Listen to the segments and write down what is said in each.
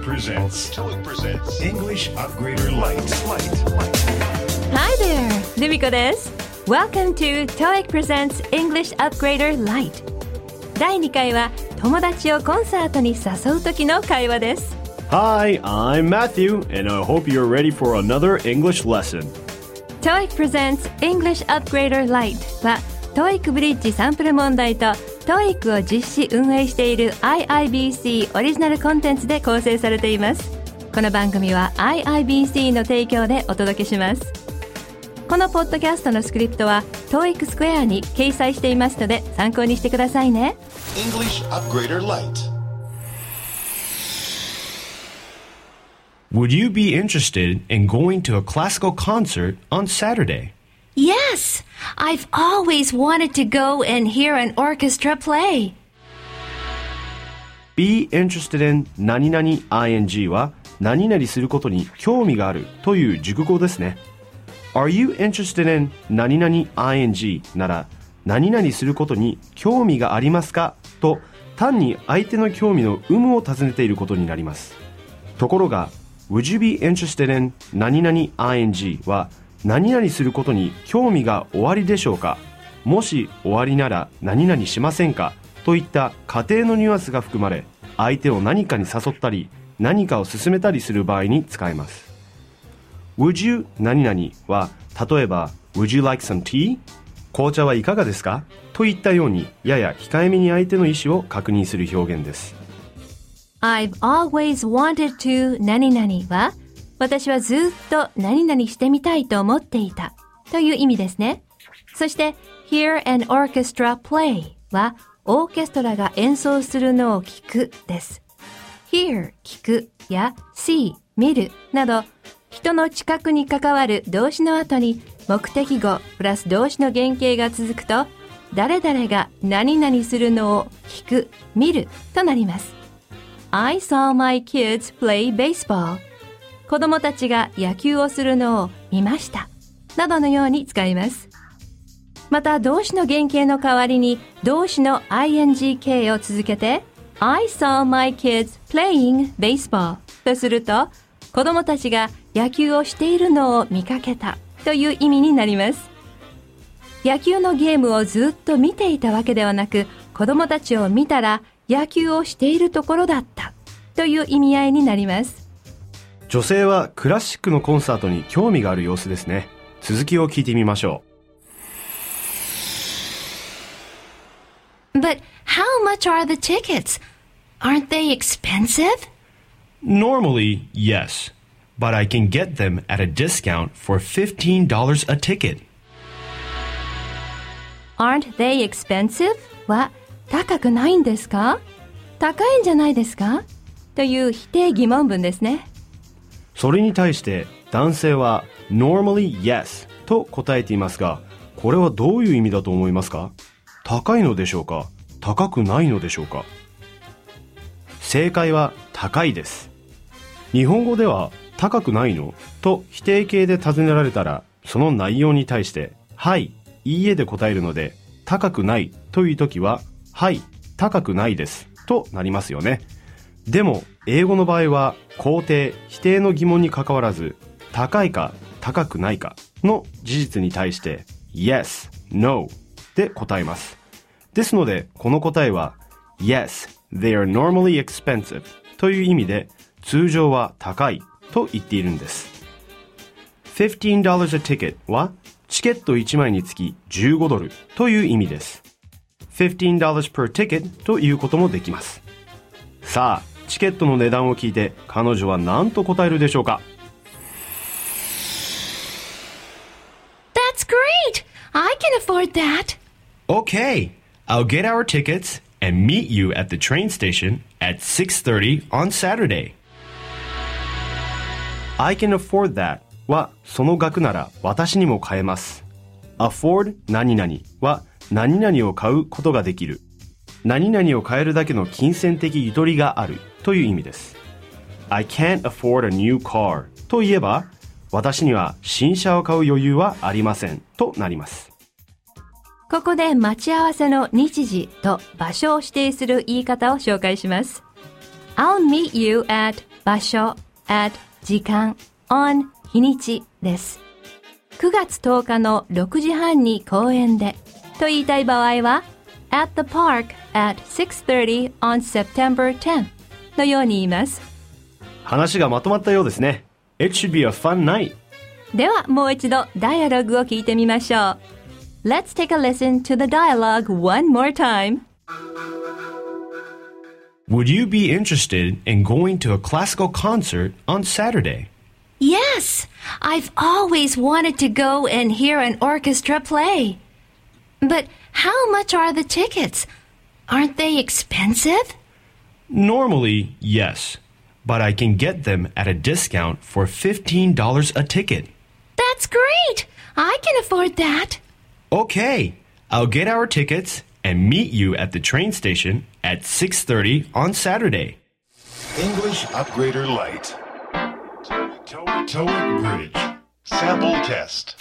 presents TOEIC presents English Upgrader Lite. Lite. Hi there! ルミコです。Welcome to TOEIC Presents English Upgrader Lite. 第2回は友達をコンサートに誘う時の会話です。 Hi, I'm Matthew, and I hope you're ready for another English lesson. TOEIC Presents English Upgrader Lite は TOEIC ブリッジサンプル問題と TOEIC を実施運営している IIBC オリジナルコンテンツで構成されています。この番組は IIBC の提供でお届けします。このポッドキャストのスクリプトは TOEIC スクエアに掲載していますので参考にしてくださいね。English Upgrader Lite. Would you be interested in going to a classical concert on Saturday? Yes! I've always wanted to go and hear an orchestra play. Be interested in 何々 ing は何々することに興味があるという熟語ですね。Are you interested in 何々 ing なら何々することに興味がありますかと単に相手の興味の有無を尋ねていることになります。ところが Would you be interested in 何々 ing は何々することに興味がおありでしょうか？もしおありなら何々しませんか？といった仮定のニュアンスが含まれ相手を何かに誘ったり何かを進めたりする場合に使えます。Would you 何々は例えば Would you like some tea? 紅茶はいかがですか？といったようにやや控えめに相手の意思を確認する表現です。I've always wanted to 何々は私はずっと何々してみたいと思っていたという意味ですね。そして hear an orchestra play はオーケストラが演奏するのを聞くです。hear 聞くや see 見るなど人の近くに関わる動詞の後に目的語プラス動詞の原型が続くと誰々が何々するのを聞く見るとなります。I saw my kids play baseball. 子供たちが野球をするのを見ました。などのように使います。また動詞の原型の代わりに動詞の ingk を続けて I saw my kids playing baseball とすると子供たちが野球をしているのを見かけたという意味になります。野球のゲームをずっと見ていたわけではなく子供たちを見たら野球をしているところだったという意味合いになります。女性はクラシックのコンサートに興味がある様子ですね続きを聞いてみましょ But how much are the tickets? Aren't they expensive? う Normally, yes, but I can get them at a discount for $15 a ticket. Aren't they expensive? は高くないんですか高いんじゃないですかという否定疑問文ですね。それに対して男性は normally yes と答えていますが、これはどういう意味だと思いますか？高いのでしょうか？高くないのでしょうか？正解は高いです。日本語では高くないの？と否定形で尋ねられたら、その内容に対して、はい、いいえで答えるので、高くないという時は、はい、高くないです。となりますよね。でも、英語の場合は、肯定、否定の疑問に関わらず、高いか高くないかの事実に対して、yes, no で答えます。ですので、この答えは、yes, they are normally expensive という意味で、通常は高いと言っているんです。$15 a ticket は、チケット1枚につき15ドルという意味です。$15 per ticket ということもできます。さあ、チケットの値段を聞いて彼女は何と答えるでしょうか That's great! I can afford that! Okay, I'll get our tickets and meet you at the train station at 6:30 on Saturday. I can afford that はその額なら私にも買えます。afford 何々は何々を買うことができる。何々を買えるだけの金銭的ゆとりがあるという意味です。I can't afford a new car といえば私には新車を買う余裕はありませんとなります。ここで待ち合わせの日時と場所を指定する言い方を紹介します。I'll meet you at 場所 at 時間 on 日にちです。9月10日の6時半に公園でと言いたい場合は at the park at 6.30 on September 10のように言います。話がまとまったようですね。It should be a fun night. ではもう一度ダイアログを聞いてみましょう。Let's take a listen to the dialogue one more time. Would you be interested in going to a classical concert on Saturday? Yes, I've always wanted to go and hear an orchestra play. But how much are the tickets? Aren't they expensive? Normally, yes, but I can get them at a discount for $15 a ticket. That's great! I can afford that. Okay, I'll get our tickets and meet you at the train station at 6:30 on Saturday. English Upgrader Lite. TOEIC Bridge. Sample test.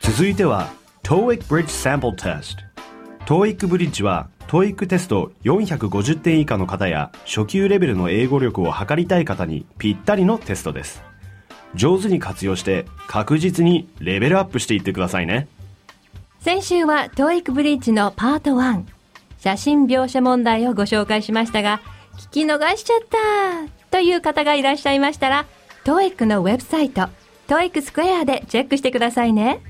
続いては TOEIC Bridge Sample Test TOEIC ブリッジは TOEIC テスト450点以下の方や初級レベルの英語力を測りたい方にぴったりのテストです。上手に活用して確実にレベルアップしていってくださいね。先週は TOEIC ブリッジのパート1写真描写問題をご紹介しましたが聞き逃しちゃった。という方がいらっしゃいましたら TOEIC のウェブサイト TOEIC スクエアでチェックしてくださいね。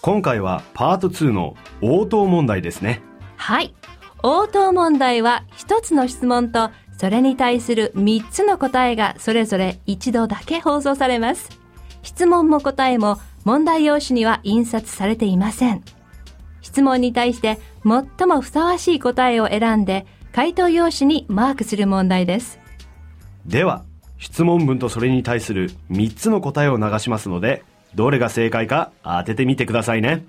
今回はパート2の応答問題ですねはい。応答問題は一つの質問とそれに対する3つの答えがそれぞれ一度だけ放送されます。質問も答えも問題用紙には印刷されていません。質問に対して最もふさわしい答えを選んで回答用紙にマークする問題です。では質問文とそれに対する3つの答えを流しますのでどれが正解か当ててみてくださいね。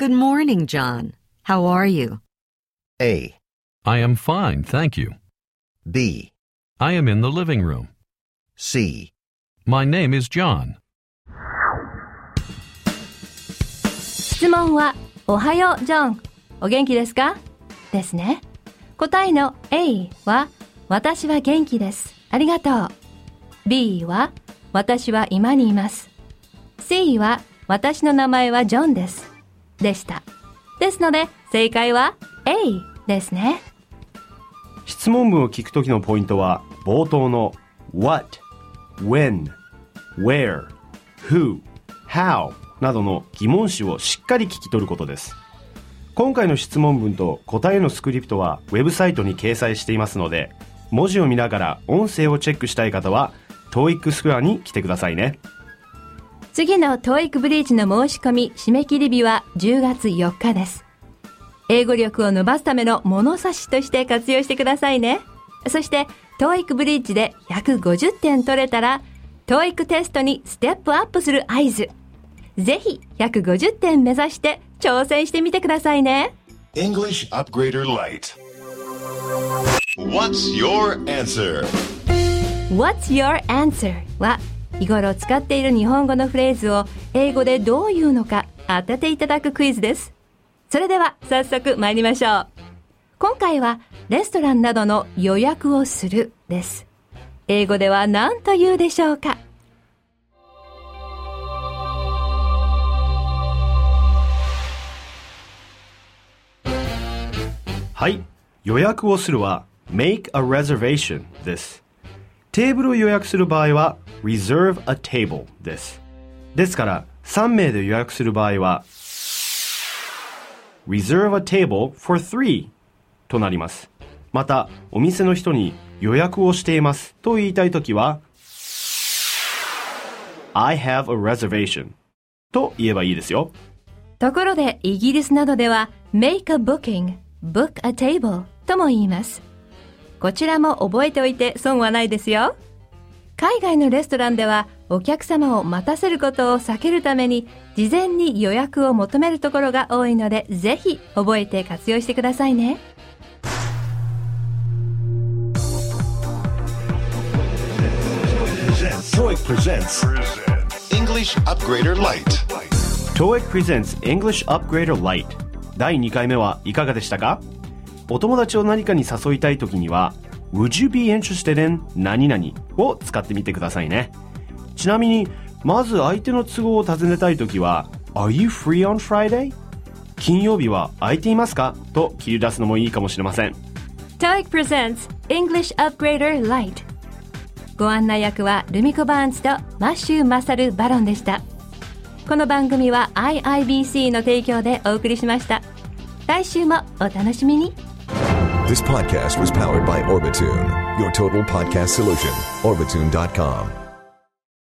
Good morning, John. How are you? A, I am fine, thank you. B, I am in the living room. C. My name is John. 質問はおはようジョンお元気ですかですね答えの A は私は元気ですありがとう B は私は今にいます C は私の名前はジョンですでした。ですので正解は A ですね。質問文を聞くときのポイントは冒頭の What, When, Where, Who, How などの疑問詞をしっかり聞き取ることです。今回の質問文と答えのスクリプトはウェブサイトに掲載していますので文字を見ながら音声をチェックしたい方は TOEIC スクエアに来てくださいね。次の TOEIC ブリーチの申し込み締め切り日は10月4日です。英語力を伸ばすための物差しとして活用してくださいね。そして TOEIC ブリーチで150点取れたら TOEIC テストにステップアップする合図。ぜひ150点目指して挑戦してみてくださいね。English Upgrader Lite. What's your answer? What's your answer? は日頃使っている日本語のフレーズを英語でどう言うのか当てていただくクイズです。それでは早速参りましょう。今回はレストランなどの予約をするです。英語では何と言うでしょうか？はい予約をするは make a reservation ですテーブルを予約する場合は reserve a table です。ですから3名で予約する場合は reserve a table for three となります。またお店の人に予約をしていますと言いたいときは I have a reservation と言えばいいですよ。ところでイギリスなどでは make a booking, book a table とも言います。こちらも覚えておいて損はないですよ。海外のレストランではお客様を待たせることを避けるために事前に予約を求めるところが多いのでぜひ覚えて活用してくださいね。Presents. TOEIC presents. English Upgrader Lite. TOEIC presents English Upgrader Lite 第2回目はいかがでしたか？お友達を何かに誘いたい時には Would you be interested in 何々を使ってみてくださいね。ちなみに、まず相手の都合を尋ねたいときは Are you free on Friday? 金曜日は空いていますか？と切り出すのもいいかもしれません。TOEIC presents English Upgrader Lite ご案内役はルミコ・バーンズとマッシュ・マサル・バロンでしたこの番組は IIBC の提供でお送りしました来週もお楽しみに This podcast was powered by Orbitune, your total podcast solution. Orbitune.com.